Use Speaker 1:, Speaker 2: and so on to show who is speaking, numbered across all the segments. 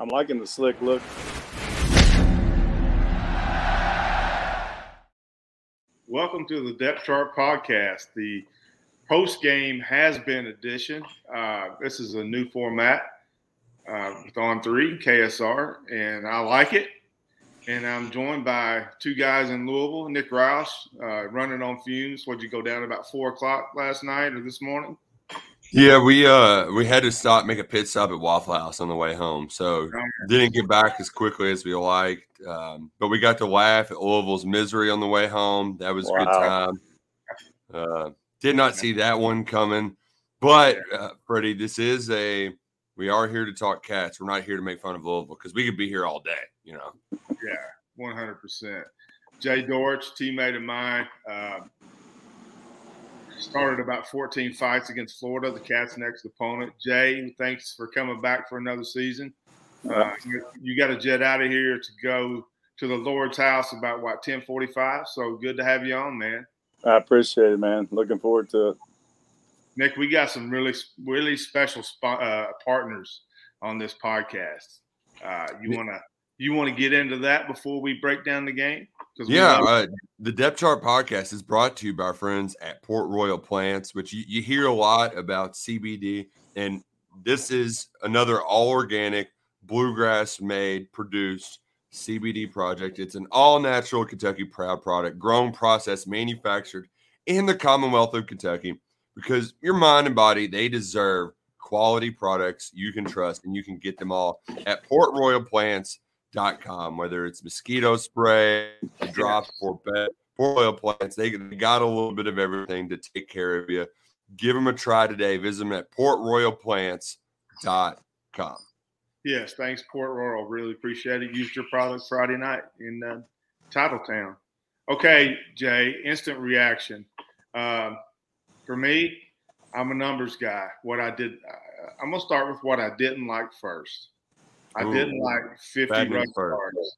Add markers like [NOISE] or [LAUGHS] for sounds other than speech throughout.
Speaker 1: I'm liking the slick look. Welcome to the Depth Chart Podcast, the post game has been edition. Uh, this is a new format uh, with On Three KSR, and I like it. And I'm joined by two guys in Louisville, Nick Roush, uh, running on fumes. What'd you go down about four o'clock last night or this morning?
Speaker 2: Yeah, we uh we had to stop, make a pit stop at Waffle House on the way home, so didn't get back as quickly as we liked. Um, but we got to laugh at Louisville's misery on the way home. That was wow. a good time. Uh, did not see that one coming, but uh, Freddie, this is a we are here to talk cats. We're not here to make fun of Louisville because we could be here all day, you know.
Speaker 1: Yeah, one hundred percent. Jay Dortch, teammate of mine. Uh, started about 14 fights against Florida, the Cats' next opponent. Jay, thanks for coming back for another season. Uh, you, you got to jet out of here to go to the Lord's house about what 10:45. So good to have you on, man.
Speaker 3: I appreciate it, man. Looking forward to it.
Speaker 1: Nick, we got some really, really special spot, uh, partners on this podcast. Uh, you want to you want to get into that before we break down the game?
Speaker 2: Yeah, uh, the Depth Chart podcast is brought to you by our friends at Port Royal Plants, which you, you hear a lot about CBD, and this is another all organic, bluegrass made, produced CBD project. It's an all natural Kentucky proud product, grown, processed, manufactured in the Commonwealth of Kentucky because your mind and body, they deserve quality products you can trust, and you can get them all at Port Royal Plants com. Whether it's mosquito spray, drops for bed, for oil plants, they, they got a little bit of everything to take care of you. Give them a try today. Visit them at portroyalplants.com.
Speaker 1: Yes, thanks, Port Royal. Really appreciate it. Used your product Friday night in uh, Titletown. Okay, Jay, instant reaction. Um, for me, I'm a numbers guy. What I did, uh, I'm going to start with what I didn't like first. I Ooh, didn't like 50 rush yards.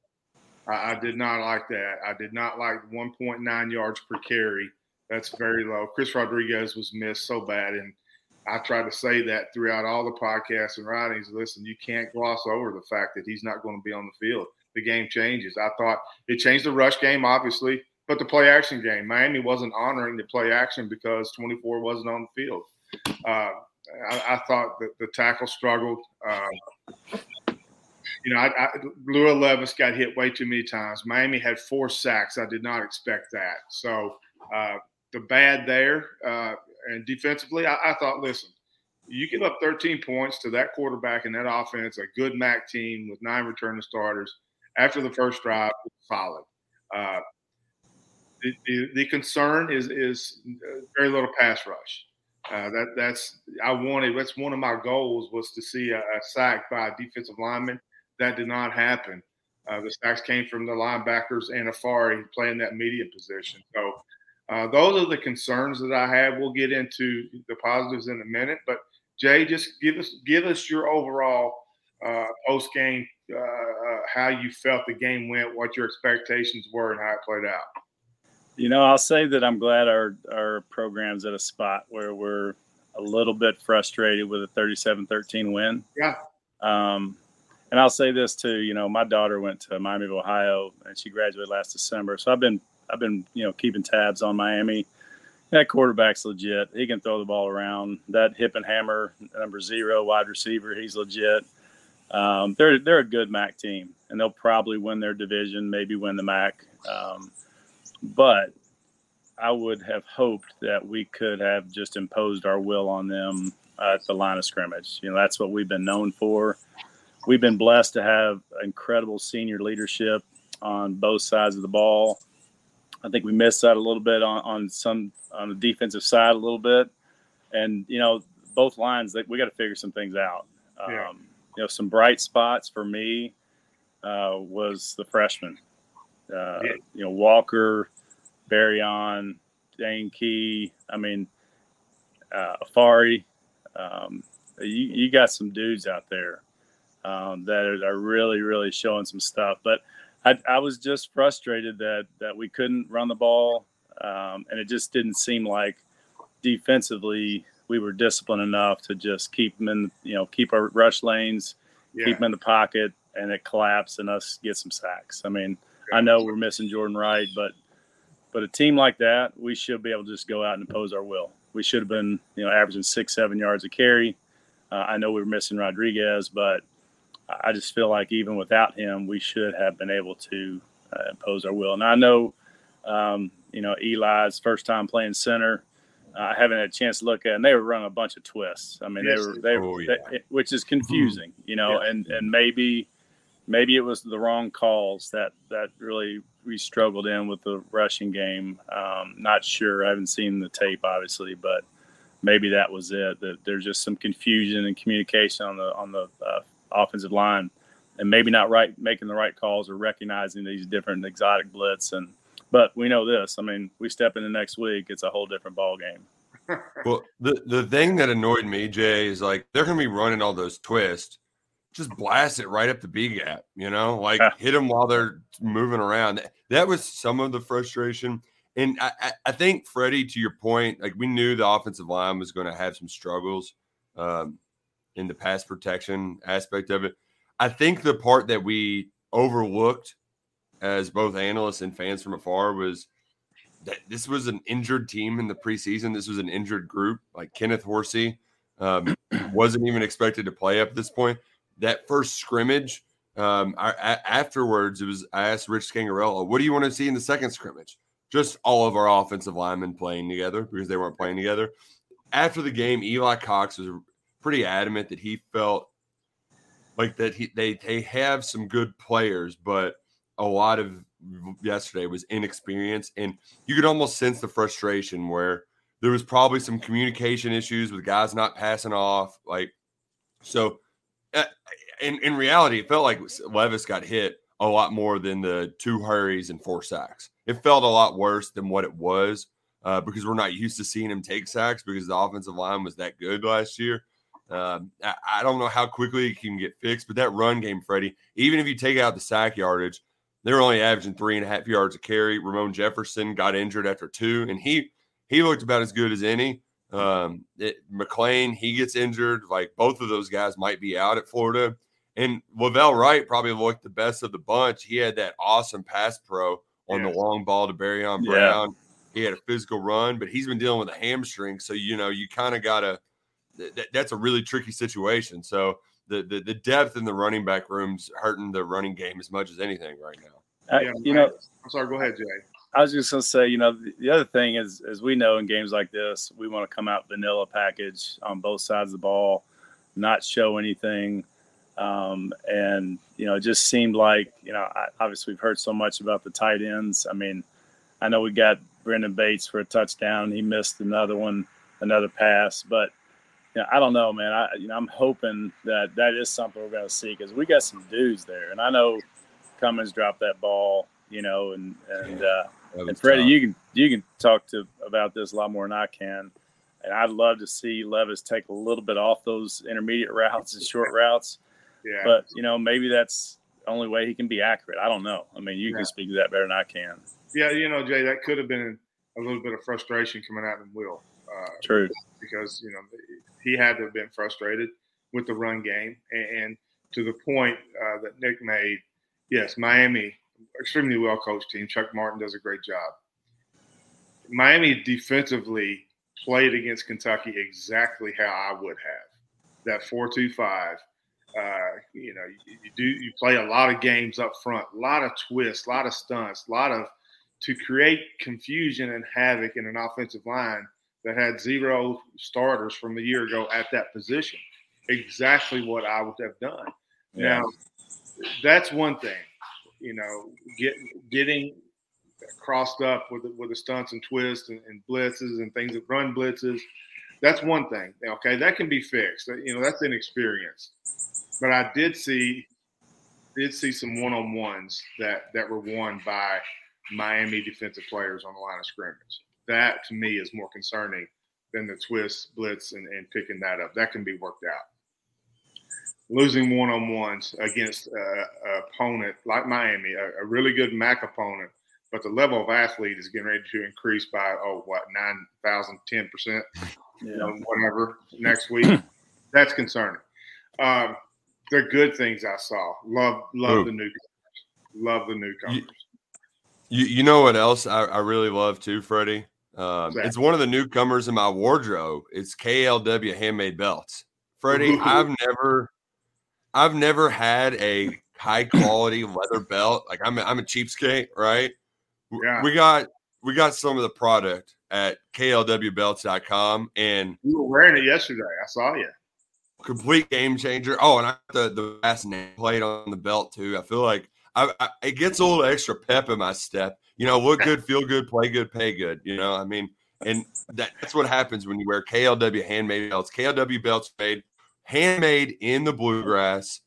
Speaker 1: I, I, did not like that. I did not like 1.9 yards per carry. That's very low. Chris Rodriguez was missed so bad. And I tried to say that throughout all the podcasts and writings. Listen, you can't gloss over the fact that he's not going to be on the field. The game changes. I thought it changed the rush game, obviously, but the play action game. Miami wasn't honoring the play action because 24 wasn't on the field. Uh, I, I, thought that the tackle struggled. Uh, you know, I, I, Levis got hit way too many times. Miami had four sacks. I did not expect that. So uh, the bad there, uh, and defensively, I, I, thought, listen, you give up 13 points to that quarterback and that offense, a good MAC team with nine returning starters after the first drive, solid. Uh, the, the, the, concern is is very little pass rush. Uh, that that's I wanted. That's one of my goals was to see a, a sack by a defensive lineman that did not happen. Uh, the sacks came from the linebackers and Afari playing that medium position. So uh, those are the concerns that I have. We'll get into the positives in a minute, but Jay, just give us give us your overall uh, post game, uh, uh, how you felt the game went, what your expectations were, and how it played out.
Speaker 3: You know, I'll say that I'm glad our our program's at a spot where we're a little bit frustrated with a 37-13 win.
Speaker 1: Yeah.
Speaker 3: Um, and I'll say this too, you know, my daughter went to Miami of Ohio and she graduated last December. So I've been I've been, you know, keeping tabs on Miami. That quarterback's legit. He can throw the ball around. That Hippenhammer number zero wide receiver, he's legit. Um, they're they're a good MAC team, and they'll probably win their division, maybe win the MAC. Um, but I would have hoped that we could have just imposed our will on them at the line of scrimmage. You know, that's what we've been known for. We've been blessed to have incredible senior leadership on both sides of the ball. I think we missed that a little bit on, on some on the defensive side a little bit, and you know both lines that we got to figure some things out. Um, yeah. You know, some bright spots for me uh, was the freshman. Uh, yeah. You know, Walker, Barion, Dane Key. I mean, uh, Afari. Um, you, you got some dudes out there um, that are, really, really showing some stuff. But I, I, was just frustrated that that we couldn't run the ball, um, and it just didn't seem like defensively we were disciplined enough to just keep them in, you know, keep our rush lanes, yeah. keep them in the pocket, and it collapsed and us get some sacks. I mean, I know we're missing Jordan Wright, but but a team like that, we should be able to just go out and impose our will. We should have been, you know, averaging six, seven yards a carry. Uh, I know we were missing Rodriguez, but I just feel like even without him, we should have been able to uh, impose our will. And I know, um, you know, Eli's first time playing center. Uh, I haven't had a chance to look at, and they were running a bunch of twists. I mean, yes. they were they, oh, yeah. they, which is confusing, you know, yeah. and and maybe maybe it was the wrong calls that that really we struggled in with the rushing game. Um, not sure. I haven't seen the tape, obviously, but maybe that was it. That there's just some confusion and communication on the on the uh, offensive line, and maybe not right making the right calls or recognizing these different exotic blitz. And but we know this. I mean, we step into next week, it's a whole different ball game. [LAUGHS]
Speaker 2: well, the the thing that annoyed me, Jay, is like they're going to be running all those twists. Just blast it right up the B gap, you know, like yeah. hit them while they're moving around. That was some of the frustration. And I, I think Freddie, to your point, like we knew the offensive line was going to have some struggles. Um, in the pass protection aspect of it. I think the part that we overlooked as both analysts and fans from afar was that this was an injured team in the preseason. This was an injured group. Like Kenneth Horsey um, [CLEARS THROAT] wasn't even expected to play up at this point. That first scrimmage, um, I, I, afterwards, it was I asked Rich Scangarello, "What do you want to see in the second scrimmage?" Just all of our offensive linemen playing together because they weren't playing together. After the game, Eli Cox was pretty adamant that he felt like that he they they have some good players, but a lot of yesterday was inexperience, and you could almost sense the frustration where there was probably some communication issues with guys not passing off, like so. Uh, in in reality, it felt like Levis got hit a lot more than the two hurries and four sacks. It felt a lot worse than what it was uh, because we're not used to seeing him take sacks because the offensive line was that good last year. Um, I, don't know how quickly it can get fixed, but that run game, Freddie, even if you take out the sack yardage, they're only averaging three and a half yards a carry. Ramon Jefferson got injured after two, and he he looked about as good as any. Um, it, McClain, he gets injured. Like both of those guys might be out at Florida. And La'Vell Wright probably looked the best of the bunch. He had that awesome pass pro on the long ball to Barion Brown. Yeah. He had a physical run, but he's been dealing with a hamstring. So, you know, you kind of got to th- that's a really tricky situation. So the, the, the depth in the running back rooms hurting the running game as much as anything right now.
Speaker 3: Uh, yeah, you know,
Speaker 1: I'm sorry. Go ahead, Jay.
Speaker 3: I was just going to say, you know, the, the, other thing is, as we know in games like this, we want to come out vanilla package on both sides of the ball, not show anything. Um, and, you know, it just seemed like, you know, I, obviously we've heard so much about the tight ends. I mean, I know we got Brenden Bates for a touchdown. He missed another one, another pass, but you know, I don't know, man. I you know I'm hoping that that is something we're going to see because we got some dudes there, and I know Cummings dropped that ball, you know, and and uh, and Freddie, tough. you can you can talk to about this a lot more than I can, and I'd love to see Levis take a little bit off those intermediate [LAUGHS] routes and short routes. Yeah. But you know, maybe that's the only way he can be accurate. I don't know. I mean, you yeah. can speak to that better than I can.
Speaker 1: Yeah, you know, Jay, that could have been a little bit of frustration coming out in Will.
Speaker 3: Uh, True.
Speaker 1: Because you know he had to have been frustrated with the run game, and, and to the point uh, that Nick made, yes, Miami, extremely well coached team. Chuck Martin does a great job. Miami defensively played against Kentucky exactly how I would have. That four-two-five, Uh, you know, you, you, do you play a lot of games up front, a lot of twists, a lot of stunts, a lot of to create confusion and havoc in an offensive line that had zero starters from the year ago at that position. Exactly what I would have done. Yeah. Now, that's one thing. You know, get, getting crossed up with the, with the stunts and twists and, and blitzes and things that run blitzes. That's one thing. Okay, that can be fixed. You know, that's inexperience. But I did see did see some one on ones that that were won by Miami defensive players on the line of scrimmage. That to me is more concerning than the twist, blitz, and, and picking that up. That can be worked out. Losing one on ones against an opponent like Miami, a, a, really good MAC opponent, but the level of athlete is getting ready to increase by, oh, what, 9,000, 10%, you know, whatever next week. [CLEARS THROAT] That's concerning. Um, they're good things I saw. Love, love Ooh. the newcomers. Love the newcomers.
Speaker 2: You, you know what else I, I really love too, Freddie? Um, it's one of the newcomers in my wardrobe. It's KLW handmade belts. Freddie, I've [LAUGHS] never, I've never had a high quality leather belt. Like I'm, a, I'm a cheapskate, right? Yeah. We got, we got some of the product at klwbelts.com, and
Speaker 1: you were wearing it yesterday. I saw you.
Speaker 2: Complete game changer. Oh, and I got the the last name plate on the belt too. I feel like I, I, it gets a little extra pep in my step. You know, look good, feel good, play good, pay good. You know, I mean, and that, that's what happens when you wear KLW handmade belts. KLW belts made handmade in the bluegrass,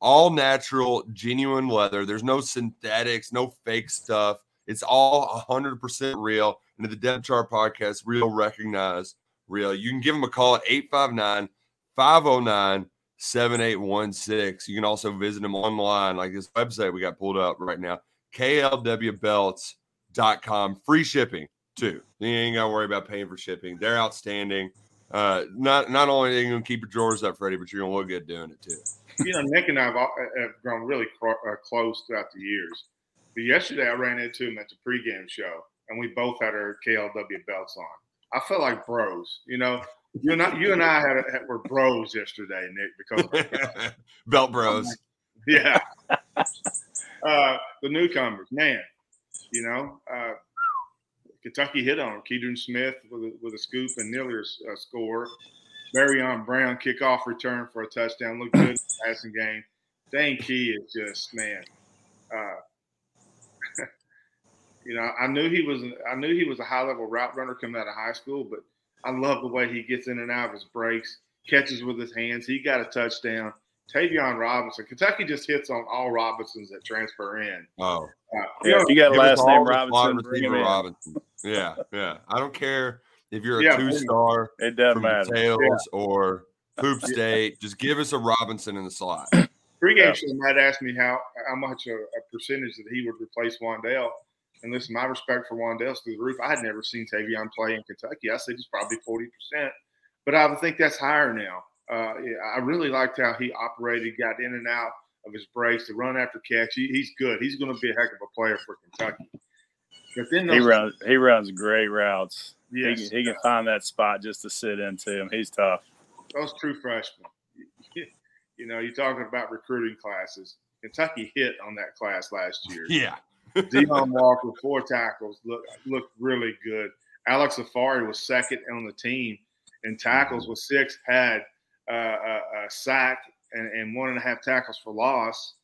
Speaker 2: all natural, genuine leather. There's no synthetics, no fake stuff. It's all 100% real. And the Depth Chart podcast, real, recognized, real. You can give them a call at 859 509 7816. You can also visit them online, like this website we got pulled up right now, klwbelts.com. Free shipping too. You ain't got to worry about paying for shipping. They're outstanding. Uh, not not only are you going to keep your drawers up, Freddie, but you're going to look good doing it too.
Speaker 1: You know, Nick and I have, have grown really uh, close throughout the years. But yesterday I ran into him at the pregame show, and we both had our KLW belts on. I felt like bros, you know. You and I, you and I had, a, had were bros yesterday, Nick, because [LAUGHS]
Speaker 2: belt bros.
Speaker 1: Yeah. [LAUGHS] uh, the newcomers, man. You know, uh, Kentucky hit on Keidron Smith with a, with a scoop and Miller's uh, score. Barion Brown kickoff return for a touchdown. Looked good in the passing game. Dane Key is just man. Uh, [LAUGHS] you know, I knew he was I knew he was a high level route runner coming out of high school, but I love the way he gets in and out of his breaks, catches with his hands. He got a touchdown. Tayvion Robinson. Kentucky just hits on all Robinsons that transfer in.
Speaker 2: Oh,
Speaker 3: uh, yeah. You, if you got a last name Robinson,
Speaker 2: Robinson. Yeah, yeah. I don't care if you're a yeah, two star.
Speaker 3: It doesn't matter.
Speaker 2: Tails yeah. or Hoop State. Just give us a Robinson in the slot.
Speaker 1: Pregame yeah. show, Matt asked me how how much a, a percentage that he would replace Wan'Dale. And listen, my respect for Wan'Dale's through the roof. I had never seen Tayvion play in Kentucky. I said he's probably 40%, but I would think that's higher now. Uh, yeah, I really liked how he operated, got in and out of his breaks, the run after catch. He, he's good. He's going to be a heck of a player for Kentucky.
Speaker 3: But then those, he runs he runs great routes. Yes. He, he can find that spot just to sit into him. He's tough.
Speaker 1: Those true freshmen. [LAUGHS] You know, you're talking about recruiting classes. Kentucky hit on that class last year.
Speaker 2: Yeah.
Speaker 1: Deone Walker, four tackles, look looked really good. Alex Afari was second on the team in tackles with six, had uh, a, a, sack and, and, one and a half tackles for loss.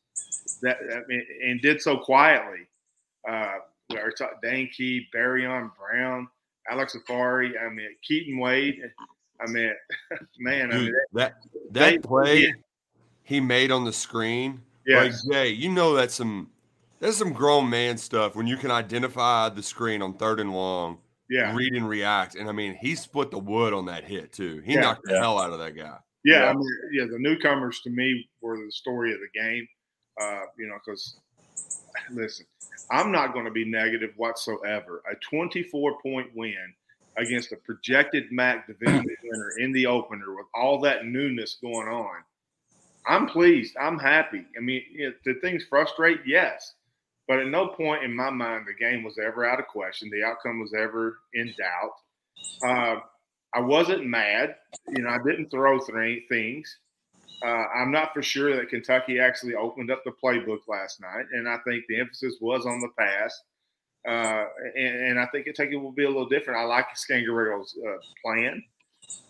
Speaker 1: That I mean, and did so quietly. Uh, Dane Key, Barion Brown, Alex Afari. I mean, Keaton Wade. I mean, [LAUGHS] man, I mean,
Speaker 2: that that, that play he made on the screen. Yeah, like, Jay, you know that's some that's some grown man stuff when you can identify the screen on third and long, yeah, read and react. And I mean, he split the wood on that hit too. He yeah, knocked the yeah. hell out of that guy.
Speaker 1: Yeah, yeah, I mean, yeah, the newcomers to me were the story of the game. Uh, you know, because [SIGHS] listen, I'm not going to be negative whatsoever. A 24 point win against a projected MAC [CLEARS THROAT] division winner in the opener with all that newness going on. I'm pleased. I'm happy. I mean, you know, did things frustrate? Yes. But at no point in my mind the game was ever out of question. The outcome was ever in doubt. Uh, I wasn't mad. You know, I didn't throw three things. Uh, I'm not for sure that Kentucky actually opened up the playbook last night, and I think the emphasis was on the pass. Uh, and, and, I think Kentucky will be a little different. I like Scangarello's uh, plan.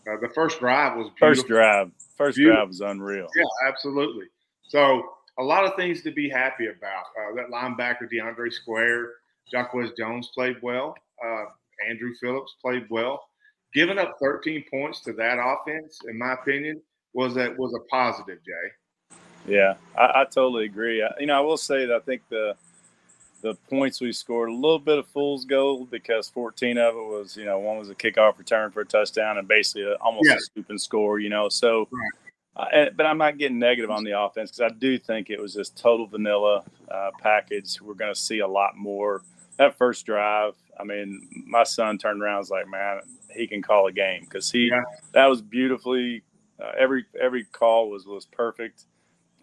Speaker 1: Uh, the first drive was beautiful.
Speaker 3: first drive. First beautiful. drive was unreal.
Speaker 1: Yeah, absolutely. So a lot of things to be happy about. Uh, that linebacker DeAndre Square, Jacquez Jones played well. Uh, Andrew Phillips played well. Giving up 13 points to that offense, in my opinion, was that was a positive, Jay.
Speaker 3: Yeah, I, I totally agree. I, you know, I will say that I think the the points we scored a little bit of fool's gold because 14 of it was, you know, one was a kickoff return for a touchdown and basically a, almost yeah. a scoop and score, you know. So, right. Uh, but I'm not getting negative on the offense because I do think it was this total vanilla uh, package. We're going to see a lot more. That first drive, I mean, my son turned around and was like, man, he can call a game because he yeah. that was beautifully uh, every every call was was perfect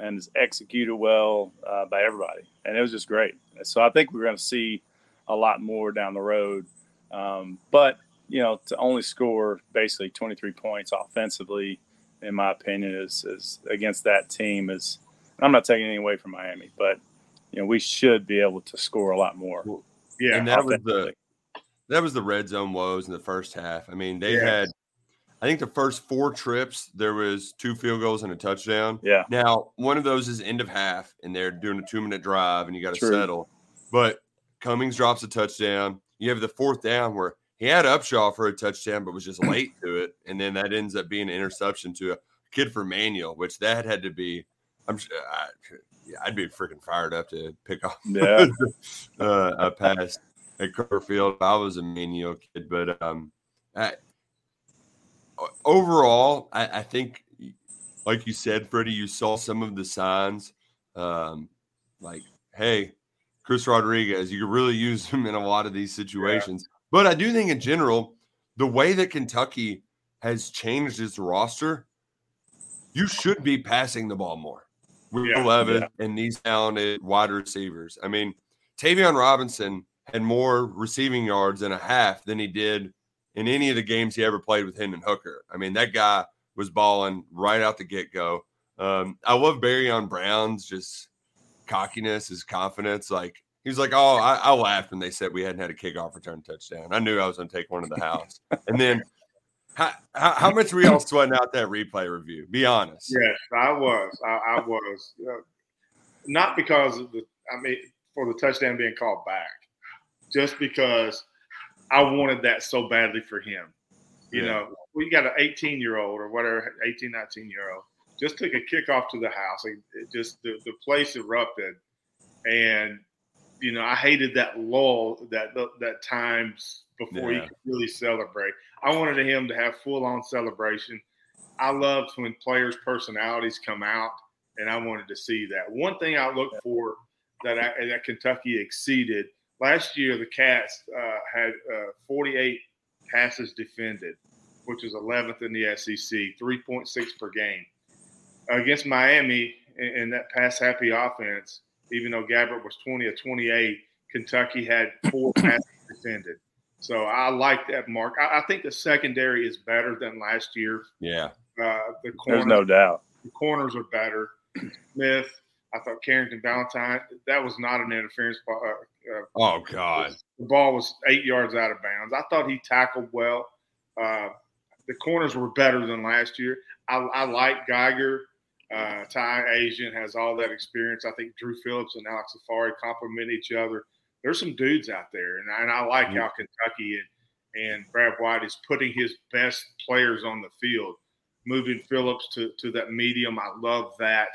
Speaker 3: and is executed well uh, by everybody, and it was just great. So I think we're going to see a lot more down the road. Um, but you know, to only score basically 23 points offensively, in my opinion, is, is against that team is. I'm not taking anything away from Miami, but you know we should be able to score a lot more.
Speaker 2: Yeah, and that was the that was the red zone woes in the first half. I mean, they had I think the first four trips there was two field goals and a touchdown.
Speaker 3: Yeah.
Speaker 2: Now one of those is end of half, and they're doing a two minute drive, and you got to settle. But Cummings drops a touchdown. You have the fourth down where he had Upshaw for a touchdown, but was just late to it, and then that ends up being an interception to a kid for Manuel, which that had to be. I'm I, yeah, I'd be freaking fired up to pick off [LAUGHS]
Speaker 3: yeah.
Speaker 2: uh, a pass at Kroger Field. I was a Manuel kid, but um, I, overall, I, I, think, like you said, Freddie, you saw some of the signs, um, like, hey, Chris Rodriguez, you could really use him in a lot of these situations. But I do think, in general, the way that Kentucky has changed its roster, you should be passing the ball more with yeah, Levis yeah. and these talented wide receivers. I mean, Tayvion Robinson had more receiving yards in a half than he did in any of the games he ever played with Hendon Hooker. I mean, that guy was balling right out the get go. Um, I love Barion Brown's just cockiness, his confidence. Like he was like, "Oh, I, I, laughed when they said we hadn't had a kickoff return touchdown. I knew I was going to take one to the house." and then, how, how, how, much were y'all sweating out that replay review? Be honest.
Speaker 1: Yes, I was. I, I was. Uh, not because of the. I mean, for the touchdown being called back, just because I wanted that so badly for him. You yeah. know, we got an 18 year old or whatever, 18, 19 year old, just took a kickoff to the house. It, it just the, the place erupted, and you know, I hated that lull that that times before yeah. he could really celebrate. I wanted him to have full on celebration. I loved when players' personalities come out, and I wanted to see that. One thing I look for that I, that Kentucky exceeded last year, the Cats uh, had uh, 48 passes defended, which was 11th in the SEC, 3.6 per game. Against Miami in that pass happy offense, even though Gabbert was 20 or 28, Kentucky had four [CLEARS THROAT] passes defended. So I like that mark. I, I, think the secondary is better than last year.
Speaker 2: Yeah.
Speaker 1: Uh, the
Speaker 3: corners, There's no doubt.
Speaker 1: The corners are better. Smith, I thought Carrington Valentine, that was not an interference. Uh, uh,
Speaker 2: oh, God.
Speaker 1: The ball was eight yards out of bounds. I thought he tackled well. Uh, the corners were better than last year. I, I like Geiger. Uh, Ty Asian has all that experience. I think Drew Phillips and Alex Afari complement each other. There's some dudes out there, and I, and I like mm-hmm. how Kentucky and, and Brad White is putting his best players on the field, moving Phillips to, to that medium. I love that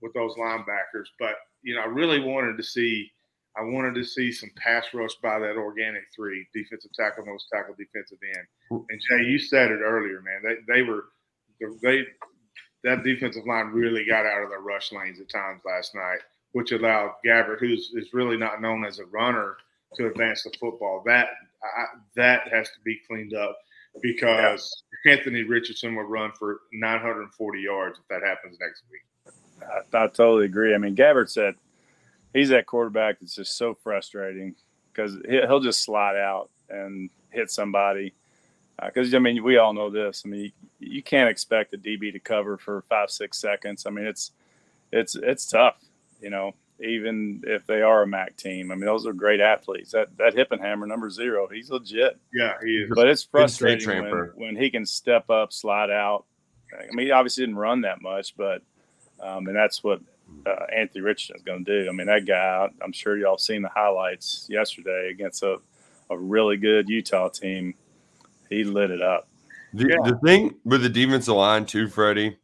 Speaker 1: with those linebackers. But you know, I really wanted to see. I wanted to see some pass rush by that organic three defensive tackle, nose tackle, defensive end. And Jay, you said it earlier, man. They they were they that defensive line really got out of their rush lanes at times last night, which allowed Gabbert, who's is really not known as a runner, to advance the football. That I, that has to be cleaned up because yeah. Anthony Richardson will run for 940 yards if that happens next week.
Speaker 3: I, I totally agree. I mean, Gabbert said he's that quarterback that's just so frustrating because he'll just slide out and hit somebody. Because uh, I mean we all know this. I mean you, you, can't expect a DB to cover for five six seconds. I mean it's it's it's tough, you know. Even if they are a MAC team, I mean those are great athletes. That that Hippenhammer number zero, he's legit.
Speaker 1: Yeah, he is.
Speaker 3: But it's frustrating when, when he can step up, slide out. I mean, he obviously didn't run that much, but um, and that's what uh, Anthony Richardson is going to do. I mean, that guy. I'm sure y'all seen the highlights yesterday against a, a really good Utah team he lit it up.
Speaker 2: The, yeah. the thing with the defensive line too, Freddie,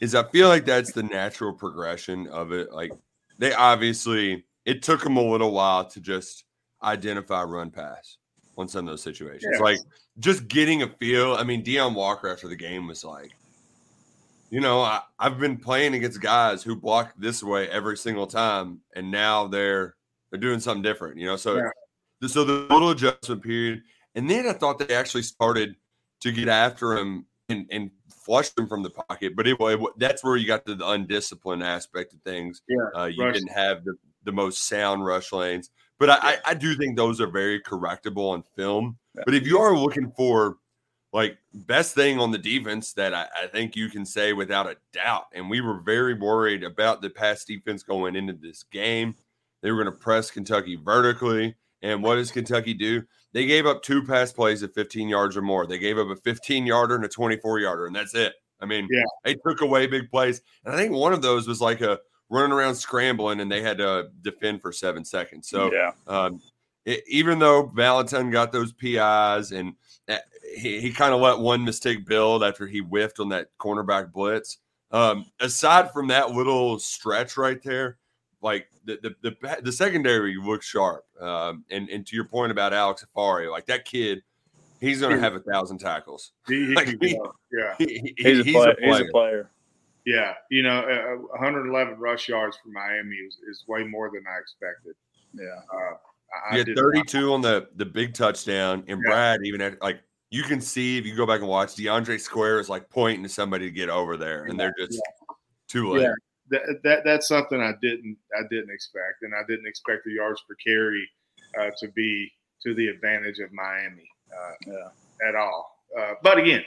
Speaker 2: is I feel like that's the natural progression of it. Like they obviously it took them a little while to just identify run pass on some of those situations. Yes. Like just getting a feel. I mean, Deone Walker after the game was like, you know, I, have been playing against guys who block this way every single time, and now they're they're doing something different. You know, so yeah. so the little adjustment period and then I thought they actually started to get after him and, and flush him from the pocket. But it, that's where you got the, the undisciplined aspect of things.
Speaker 1: Yeah,
Speaker 2: uh, you rush. didn't have the, the most sound rush lanes. But I, yeah. I, I, do think those are very correctable on film. Yeah. But if you are looking for like best thing on the defense that I, I, think you can say without a doubt, and we were very worried about the pass defense going into this game. They were going to press Kentucky vertically. And what does Kentucky do? They gave up two pass plays of 15 yards or more. They gave up a 15 yarder and a 24 yarder, and that's it. I mean, yeah. they took away big plays. And I think one of those was like a running around scrambling, and they had to defend for seven seconds. So, yeah. Um, it, even though Valentine got those PIs and eh, he, he kind of let one mistake build after he whiffed on that cornerback blitz. Um, aside from that little stretch right there, like the the the, the secondary looks sharp. Um, and and to your point about Alex Afari, like that kid, he's going to have a thousand tackles.
Speaker 1: He, [LAUGHS]
Speaker 2: like,
Speaker 1: he, yeah, he,
Speaker 3: he's, a he's, a he's, a player.
Speaker 1: Yeah, you know, uh, 111 rush yards for Miami is, is way more than I expected.
Speaker 3: Yeah,
Speaker 1: uh,
Speaker 2: I, had 32 on the the big touchdown, and yeah. Brad even had, like you can see if you go back and watch DeAndre Square is like pointing to somebody to get over there, and they're just yeah. too late.
Speaker 1: Yeah that, that that's something I didn't I didn't expect, and I didn't expect the yards per carry uh, to be to the advantage of Miami uh, yeah. at all. Uh, but again,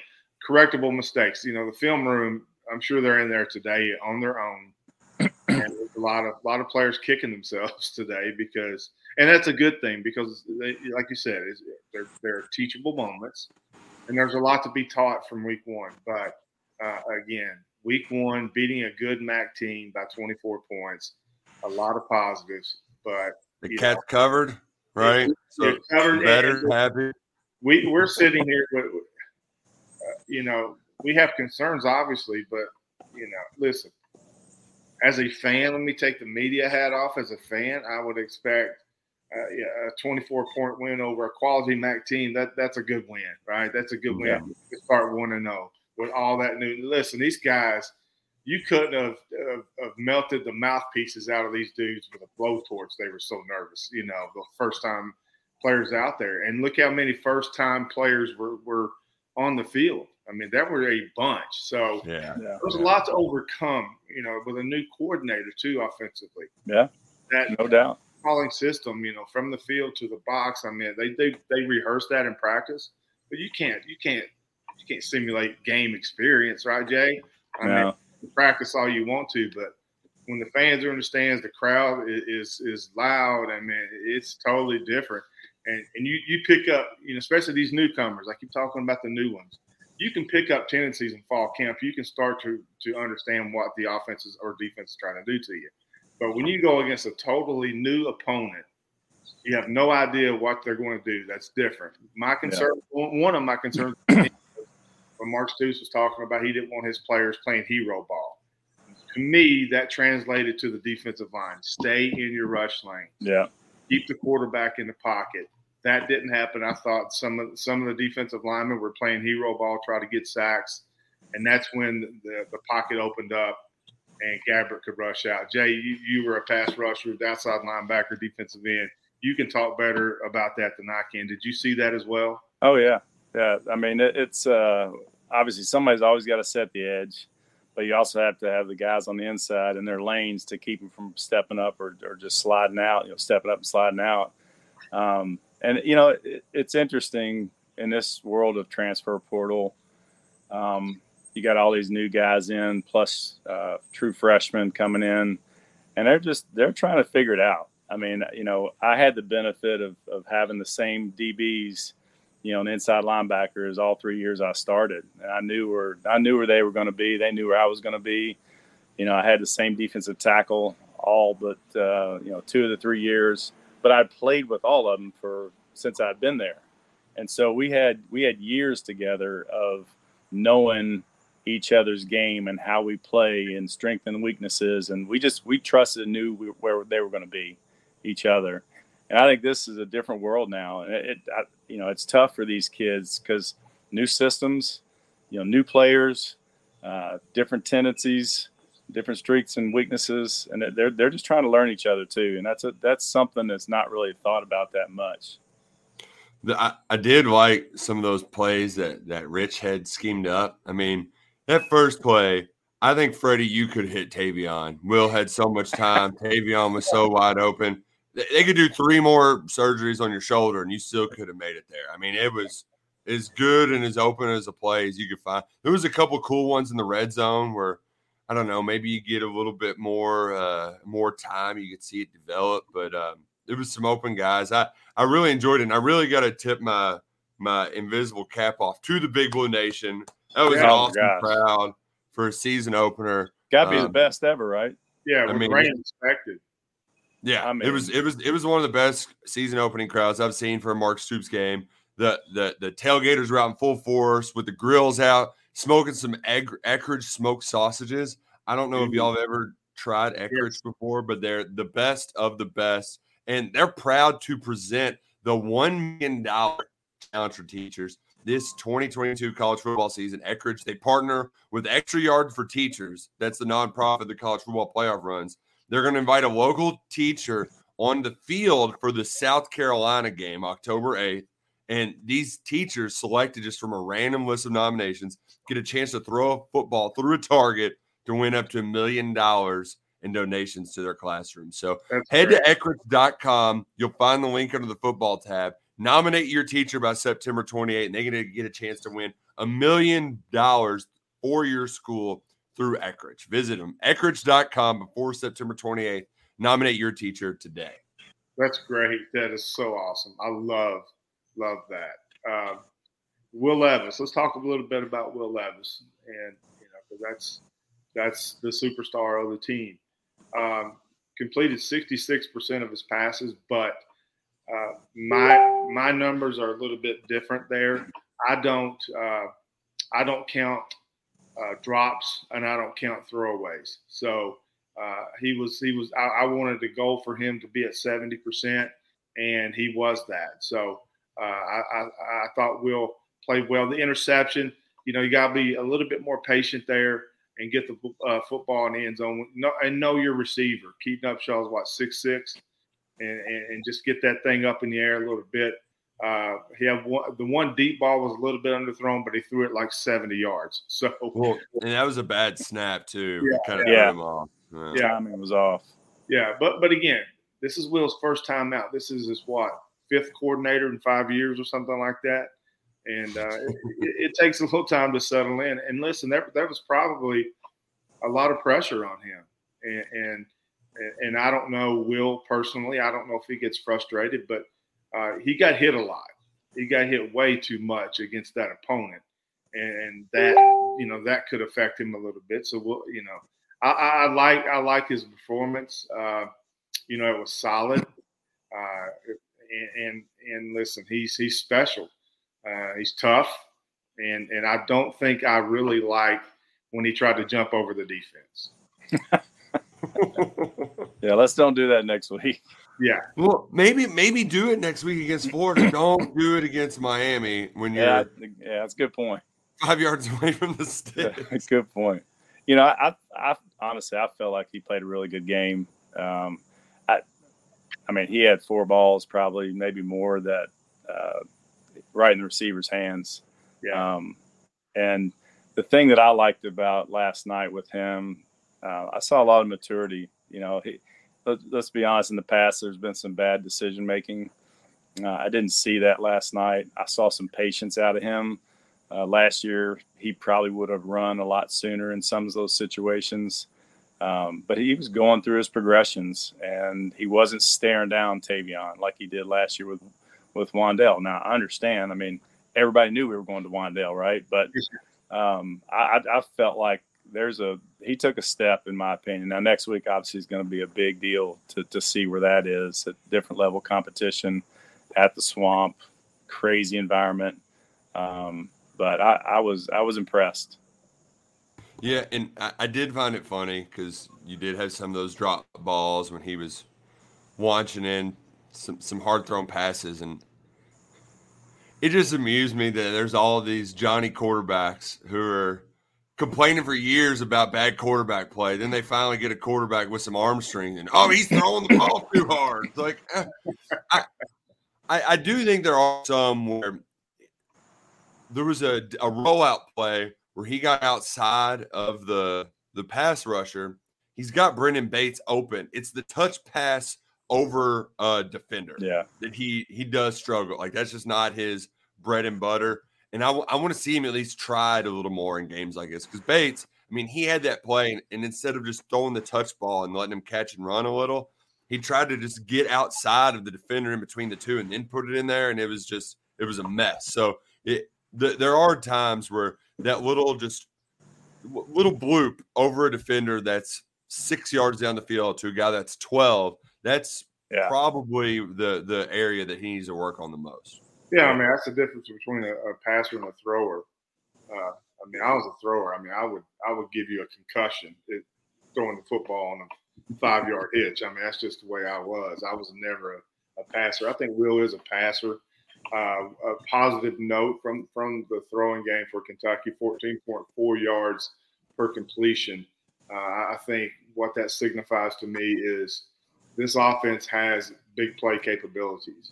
Speaker 1: correctable mistakes. You know, the film room. I'm sure they're in there today on their own. [CLEARS THROAT] and a lot of a lot of players kicking themselves [LAUGHS] today because, and that's a good thing because, they, like you said, they're, they're teachable moments, and there's a lot to be taught from week one. But uh, again, week one, beating a good MAC team by 24 points. A lot of positives, but
Speaker 2: the cat's know, covered, right?
Speaker 1: so covered
Speaker 2: better, happy.
Speaker 1: We we're sitting here, with, uh, you know, we have concerns, obviously, but you know, listen. As a fan, let me take the media hat off. As a fan, I would expect uh, yeah, a 24 point win over a quality MAC team. That that's a good win, right? That's a good win to start one and zero. With all that new. Listen, these guys, you couldn't have, have, have, melted the mouthpieces out of these dudes with a blowtorch. They were so nervous, you know, the first time players out there. And look how many first time players were, were on the field. I mean, that were a bunch. So
Speaker 2: yeah, yeah
Speaker 1: there's yeah. a lot to overcome, you know, with a new coordinator too offensively.
Speaker 3: Yeah.
Speaker 1: That
Speaker 3: no doubt.
Speaker 1: Calling system, you know, from the field to the box. I mean, they they they rehearse that in practice, but you can't you can't you can't simulate game experience, right, Jay? I no. mean, practice all you want to, but when the fans are in the stands, the crowd is is loud. I mean, it's totally different. And and you you pick up, you know, especially these newcomers. I keep talking about the new ones. You can pick up tendencies in fall camp. You can start to to understand what the offenses or defense is trying to do to you. But when you go against a totally new opponent, you have no idea what they're going to do. That's different. My concern, yeah. one of my concerns [CLEARS THROAT] when Mark Stoops was talking about he didn't want his players playing hero ball. To me, that translated to the defensive line. Stay in your rush lane.
Speaker 3: Yeah.
Speaker 1: Keep the quarterback in the pocket. That didn't happen. I thought some of some of the defensive linemen were playing hero ball, try to get sacks, and that's when the, the pocket opened up and Gabbert could rush out. Jay, you, you were a pass rusher, outside linebacker, defensive end. You can talk better about that than I can. Did you see that as well?
Speaker 3: Oh yeah, yeah, I mean, it, it's uh, obviously somebody's always got to set the edge, but you also have to have the guys on the inside in their lanes to keep them from stepping up or, or just sliding out. You know, stepping up and sliding out. Um, and you know, it, it's interesting in this world of transfer portal, um, you got all these new guys in, plus uh, true freshmen coming in, and they're just they're trying to figure it out. I mean, you know, I had the benefit of of having the same DBs, you know, an inside linebacker is all three years I started, and I knew where I knew where they were going to be. They knew where I was going to be. You know, I had the same defensive tackle all but uh, you know two of the three years, but I played with all of them for since I'd been there, and so we had we had years together of knowing each other's game and how we play and strength and weaknesses, and we just we trusted and knew we, where they were going to be, each other, and I think this is a different world now, and it, it I, you know it's tough for these kids because new systems, you know, new players, uh, different tendencies different strengths and weaknesses, and they're they're just trying to learn each other too, and that's a, that's something that's not really thought about that much.
Speaker 2: I, I did like some of those plays that that Rich had schemed up. I mean, that first play, I think Freddie, you could hit Tayvion. Will had so much time. Tayvion was so wide open. They could do three more surgeries on your shoulder, and you still could have made it there. I mean, it was as good and as open as a play as you could find. There was a couple cool ones in the red zone where I don't know, maybe you get a little bit more uh, more time, you could see it develop. But um, there was some open guys. I I really enjoyed it, and I really got to tip my my invisible cap off to the Big Blue Nation. That was oh, an awesome gosh. crowd for a season opener.
Speaker 3: Got to be um, the best ever, right?
Speaker 1: Yeah, I mean, rain expected.
Speaker 2: Yeah, I mean, it was it was it was one of the best season opening crowds I've seen for a Mark Stoops game. The the the tailgaters were out in full force with the grills out smoking some egg, Eckrich smoked sausages. I don't know if mm-hmm. y'all have ever tried Eckrich yes. before, but they're the best of the best. And they're proud to present the $1 million challenge for teachers this 2022 college football season. Eckrich, they partner with Extra Yard for Teachers. That's the nonprofit the college football playoff runs. They're going to invite a local teacher on the field for the South Carolina game, October 8th. And these teachers selected just from a random list of nominations get a chance to throw a football through a target to win up to a million dollars in donations to their classroom. So That's head great. to Eckrich.com. You'll find the link under the football tab. Nominate your teacher by September 28th, and they're going to get a chance to win a million dollars for your school through Eckrich. Visit them, Eckrich.com before September 28th. Nominate your teacher today.
Speaker 1: That's great. That is so awesome. I love, love that. Um, Will Levis. Let's talk a little bit about Will Levis, and you know, that's that's the superstar of the team. Um, completed 66% of his passes, but uh, my my numbers are a little bit different there. I don't uh, I don't count uh, drops and I don't count throwaways. So uh, he was he was I, I, wanted the goal for him to be at 70%, and he was that. So uh, I, I, I thought Will played well. The interception, you know, you got to be a little bit more patient there and get the uh, football in the end zone. No, and know your receiver. Keaton Upshaw's what six six, and, and just get that thing up in the air a little bit. Uh, he had one, the one deep ball was a little bit underthrown, but he threw it like 70 yards. [LAUGHS] So,
Speaker 2: well, and that was a bad snap too.
Speaker 3: Yeah, kind of yeah. him off. Yeah. yeah, I mean, it was off.
Speaker 1: Yeah, but but again, this is Will's first time out. This is his what fifth coordinator in five years or something like that and uh, it, it, takes a little time to settle in. And listen, that that was probably a lot of pressure on him, and and, and I don't know Will personally. I don't know if he gets frustrated, but uh, he got hit a lot. He got hit way too much against that opponent, and that you know that could affect him a little bit. So we'll, you know, I, I like I like his performance. Uh, you know, it was solid. Uh, and, and and listen, he's he's special. Uh, he's tough, and and I don't think I really like when he tried to jump over the defense. [LAUGHS]
Speaker 3: yeah, let's don't do that next week.
Speaker 1: Yeah.
Speaker 2: Well, maybe maybe do it next week against Florida. [CLEARS THROAT] don't do it against Miami when you're
Speaker 3: yeah, yeah, that's a good point.
Speaker 2: Five yards away from the stick.
Speaker 3: Yeah, good point. You know, I, I honestly I felt like he played a really good game. Um, I, I mean, he had four balls, probably maybe more that uh, right in the receiver's hands. Yeah. Um, and the thing that I liked about last night with him, uh, I saw a lot of maturity. You know, he, let, us be honest. In the past, there's been some bad decision making, Uh, I didn't see that last night. I saw some patience out of him. Uh, last year, he probably would have run a lot sooner in some of those situations. Um, but he was going through his progressions and he wasn't staring down Tayvion like he did last year with with Wan'Dale. Now I understand. I mean, everybody knew we were going to Wan'Dale, right? But um, I, I felt like there's a he took a step in my opinion. Now next week obviously is going to be a big deal to to see where that is at different level competition at the swamp, crazy environment. Um, but I, I was I was impressed.
Speaker 2: Yeah, and I, I did find it funny because you did have some of those drop balls when he was launching in some some hard thrown passes, and it just amused me that there's all these Johnny quarterbacks who are complaining for years about bad quarterback play. Then they finally get a quarterback with some arm strength, and oh, he's throwing the ball too hard. It's like eh. I, I, I do think there are some where there was a a rollout play where he got outside of the the pass rusher. He's got Brenden Bates open. It's the touch pass over a defender.
Speaker 3: Yeah,
Speaker 2: that he he does struggle. Like that's just not his bread and butter. And I, w- I want to see him at least try it a little more in games like this because Bates. I mean, he had that play, and, and instead of just throwing the touch ball and letting him catch and run a little, he tried to just get outside of the defender in between the two and then put it in there, and it was just it was a mess. So it the, there are times where that little just little bloop over a defender that's six yards down the field to a guy that's 12 that's yeah. probably the the area that he needs to work on the most
Speaker 1: yeah i mean that's the difference between a, a passer and a thrower. Uh, i mean i was a thrower. I mean i would i would give you a concussion it, throwing the football on a five yard hitch. I mean that's just the way i was. I was never a, a passer. I think will is a passer. Uh, a positive note from from the throwing game for Kentucky, 14.4 yards per completion. Uh, I think what that signifies to me is this offense has big play capabilities,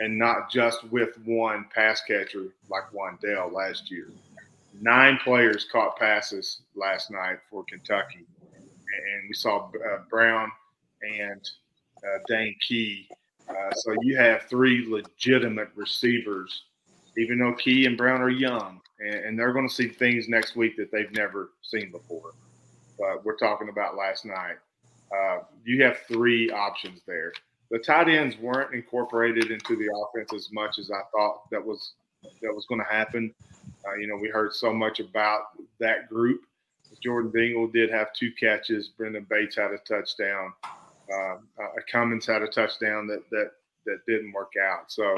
Speaker 1: and not just with one pass catcher like Wan'Dale last year. Nine players caught passes last night for Kentucky, and we saw uh, Brown and uh, Dane Key uh, so you have three legitimate receivers, even though Key and Brown are young, and, and they're going to see things next week that they've never seen before. But we're talking about last night. Uh, you have three options there. The tight ends weren't incorporated into the offense as much as I thought that was that was going to happen. Uh, you know, we heard so much about that group. Jordan Dingle did have two catches. Brenden Bates had a touchdown uh, Cummings had a touchdown that that that didn't work out. So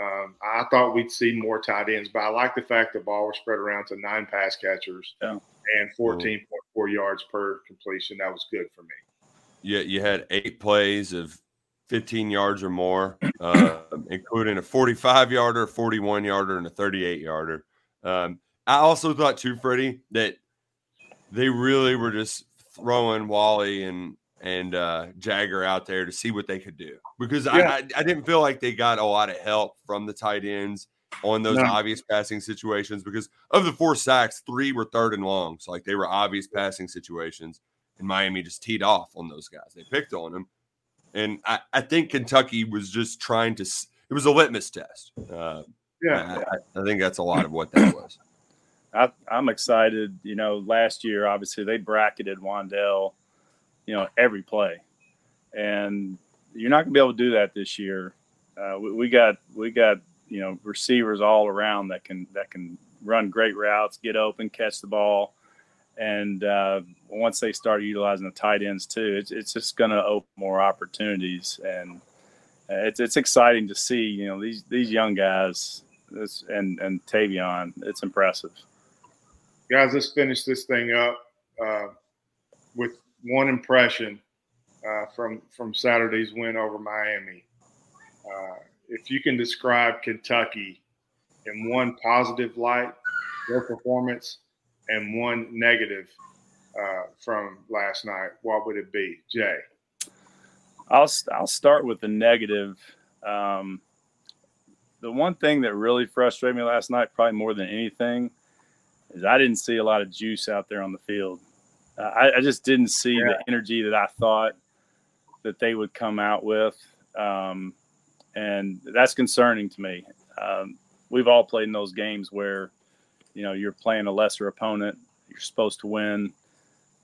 Speaker 1: um, I thought we'd see more tight ends, but I like the fact the ball was spread around to nine pass catchers yeah. and 14.4 yards per completion. That was good for me.
Speaker 2: Yeah, you had eight plays of 15 yards or more, uh, including a 45 yarder, 41 yarder, and a 38 yarder. Um, I also thought too, Freddie, that they really were just throwing Wally and and uh, Jagger out there to see what they could do because yeah. I, I, didn't feel like they got a lot of help from the tight ends on those no. obvious passing situations because of the four sacks, three were third and long. So like they were obvious passing situations, and Miami just teed off on those guys. They picked on them, and I, I think Kentucky was just trying to. It was a litmus test. Uh, yeah, I, I think that's a lot of what that was.
Speaker 3: I, am excited. You know, last year obviously they bracketed Wan'Dale – you know, every play. And you're not going to be able to do that this year. Uh, we, we, got we got you know receivers all around that can that can run great routes, get open, catch the ball, and uh, once they start utilizing the tight ends too, it's it's just going to open more opportunities, and it's it's exciting to see you know these these young guys and and Tayvion. It's impressive.
Speaker 1: Guys, let's finish this thing up uh, with one impression uh, from from Saturday's win over Miami. Uh, if you can describe Kentucky in one positive light, their performance, and one negative uh, from last night, what would it be, Jay?
Speaker 3: I'll I'll start with the negative. Um, the one thing that really frustrated me last night, probably more than anything, is I didn't see a lot of juice out there on the field. I, I, just didn't see yeah. the energy that I thought that they would come out with. Um, and that's concerning to me. Um, we've all played in those games where, you know, you're playing a lesser opponent, you're supposed to win,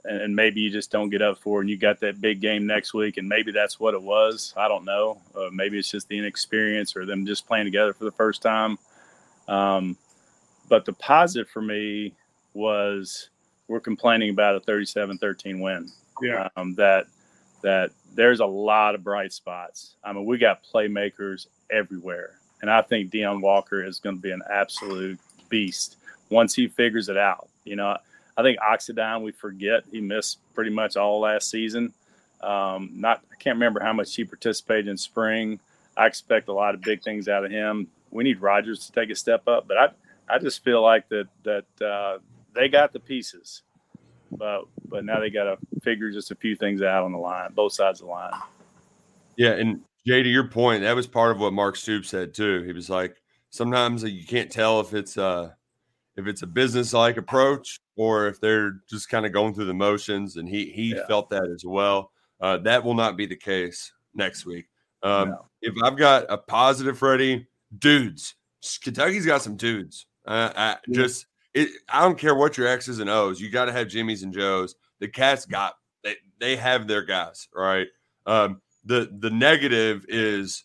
Speaker 3: and, and maybe you just don't get up for it, and you got that big game next week, and maybe that's what it was. I don't know. Uh, maybe it's just the inexperience or them just playing together for the first time. Um, but the positive for me was we're complaining about a 37-13 win.
Speaker 1: Yeah.
Speaker 3: Um, that that there's a lot of bright spots. I mean, we got playmakers everywhere, and I think Deone Walker is going to be an absolute beast once he figures it out. You know, I think Oxendine, we forget he missed pretty much all last season. Um, not, I can't remember how much he participated in spring. I expect a lot of big things out of him. We need Rogers to take a step up, but I, I just feel like that that uh, they got the pieces, but but now they got to figure just a few things out on the line, both sides of the line.
Speaker 2: Yeah, and Jay, to your point, that was part of what Mark Stoops said too. He was like, sometimes you can't tell if it's uh if it's a business like approach or if they're just kind of going through the motions, and he he
Speaker 3: Yeah.
Speaker 2: felt that as well. Uh, that will not be the case next week. Um,
Speaker 3: No.
Speaker 2: If I've got a positive, Freddie, dudes, Kentucky's got some dudes. Uh, I just it. I don't care what your X's and O's. You got to have Jimmys and Joes. The Cats got they they have their guys right. Um, the the negative is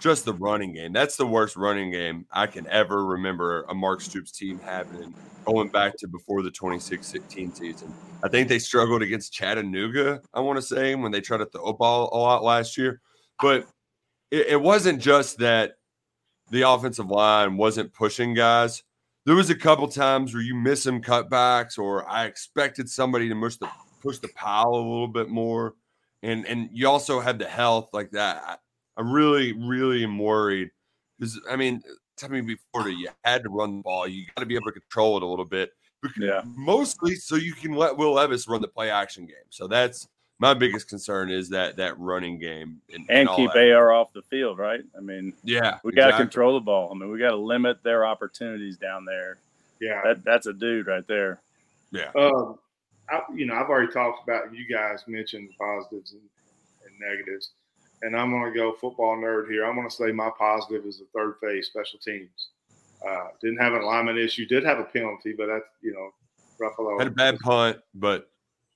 Speaker 2: just the running game. That's the worst running game I can ever remember a Mark Stoops team having going back to before the 2016 season. I think they struggled against Chattanooga, I want to say, when they tried to throw ball a lot last year. But it, it wasn't just that the offensive line wasn't pushing guys. There was a couple times where you miss some cutbacks, or I expected somebody to push the push the pile a little bit more. And and you also had the health like that. I, I really, really am worried because I mean, tell me before that you had to run the ball. You got to be able to control it a little bit. Because
Speaker 3: Yeah.
Speaker 2: Mostly so you can let Will Levis run the play action game. So that's my biggest concern is that that running game and,
Speaker 3: And
Speaker 2: all
Speaker 3: keep
Speaker 2: that.
Speaker 3: AR off the field, right? I mean,
Speaker 2: Yeah,
Speaker 3: we got to
Speaker 2: exactly.
Speaker 3: control the ball. I mean, we got to limit their opportunities down there.
Speaker 1: Yeah.
Speaker 3: That that's a dude right there.
Speaker 2: Yeah,
Speaker 1: Um, I, you know, I've already talked about. You guys mentioned positives and, and negatives, and I'm going to go football nerd here. I'm going to say my positive is the third phase special teams. Uh, didn't have an alignment issue. Did have a penalty, but that's you know, Ruffolo
Speaker 2: had a bad punt, but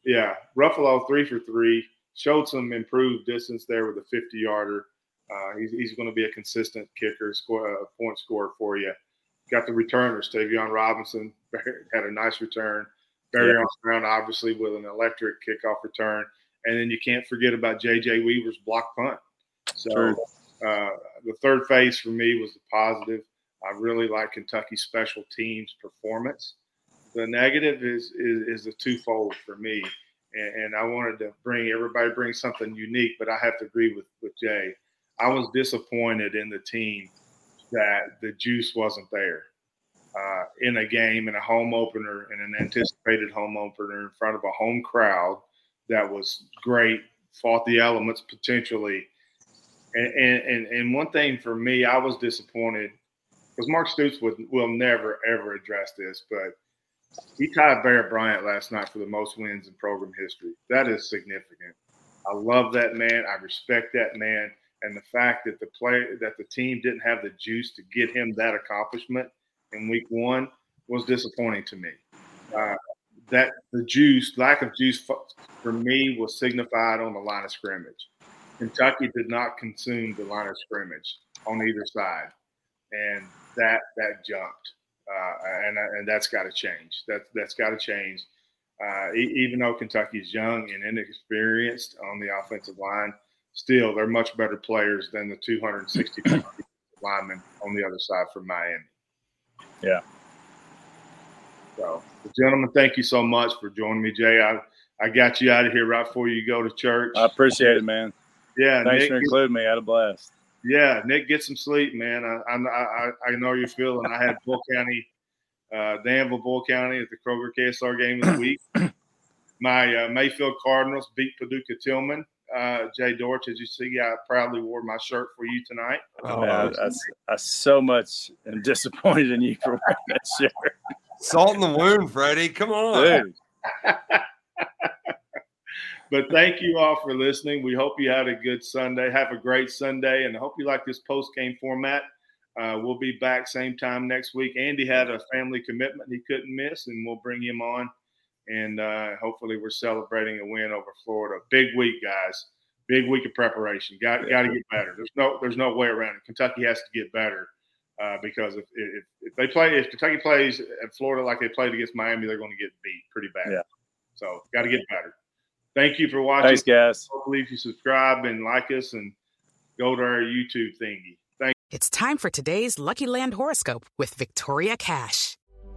Speaker 1: Yeah, Ruffolo three for three showed some improved distance there with a 50 yarder. Uh, he's he's going to be a consistent kicker, score uh, point scorer for you. Got the returners. Tayvion Robinson [LAUGHS] had a nice return. Barion
Speaker 3: Yeah.
Speaker 1: Brown obviously with an electric kickoff return, and then you can't forget about J.J. Weaver's block punt. So uh, the third phase for me was the positive. I really like Kentucky's special teams performance. The negative is is, is a twofold for me, and, and I wanted to bring everybody bring something unique, but I have to agree with with Jay. I was disappointed in the team that the juice wasn't there uh, in a game, in a home opener, in an anticipated home opener in front of a home crowd that was great, fought the elements potentially. And, and, and, one thing for me, I was disappointed because Mark Stoops would, will never, ever address this, but he tied Bear Bryant last night for the most wins in program history. That is significant. I love that man. I respect that man. And the fact that the play that the team didn't have the juice to get him that accomplishment in week one was disappointing to me. Uh, that the juice, lack of juice for, me was signified on the line of scrimmage. Kentucky did not consume the line of scrimmage on either side, and that that jumped, uh, and and that's got to change. That that's got to change. Uh, e- even though Kentucky's young and inexperienced on the offensive line, still they're much better players than the 260 [CLEARS THROAT] linemen on the other side from Miami.
Speaker 3: Yeah.
Speaker 1: So, gentlemen, thank you so much for joining me, Jay. I, I got you out of here right before you go to church.
Speaker 3: I appreciate it, man.
Speaker 1: yeah,
Speaker 3: Thanks
Speaker 1: Nick,
Speaker 3: for including me. I had a blast.
Speaker 1: yeah, Nick, get some sleep, man. I, I, I, I know you're feeling. I had Boyle County, uh, Danville, Boyle County at the Kroger KSR game of the week. [CLEARS THROAT] My uh, Mayfield Cardinals beat Paducah Tilghman. Uh, Jay Dortch, as you see, I proudly wore my shirt for you tonight.
Speaker 2: Oh,
Speaker 3: Yeah, I, I so much am disappointed in you for wearing that shirt,
Speaker 2: salt in the wound, Freddie. Come on. [LAUGHS]
Speaker 1: but thank you all for listening. We hope you had a good Sunday. Have a great Sunday, and I hope you like this post game format. Uh, we'll be back same time next week. Andy had a family commitment he couldn't miss, and we'll bring him on. And uh, hopefully, we're celebrating a win over Florida. Big week, guys. Big week of preparation. Got got to get better. There's no there's no way around it. Kentucky has to get better uh, because if, if, if they play if Kentucky plays at Florida like they played against Miami, they're going to get beat pretty bad.
Speaker 3: Yeah.
Speaker 1: So got to get better. Thank you for watching.
Speaker 3: Thanks, guys.
Speaker 1: Hopefully, if you subscribe and like us and go to our YouTube thingy. Thank.
Speaker 4: It's time for today's Lucky Land horoscope with Victoria Cash.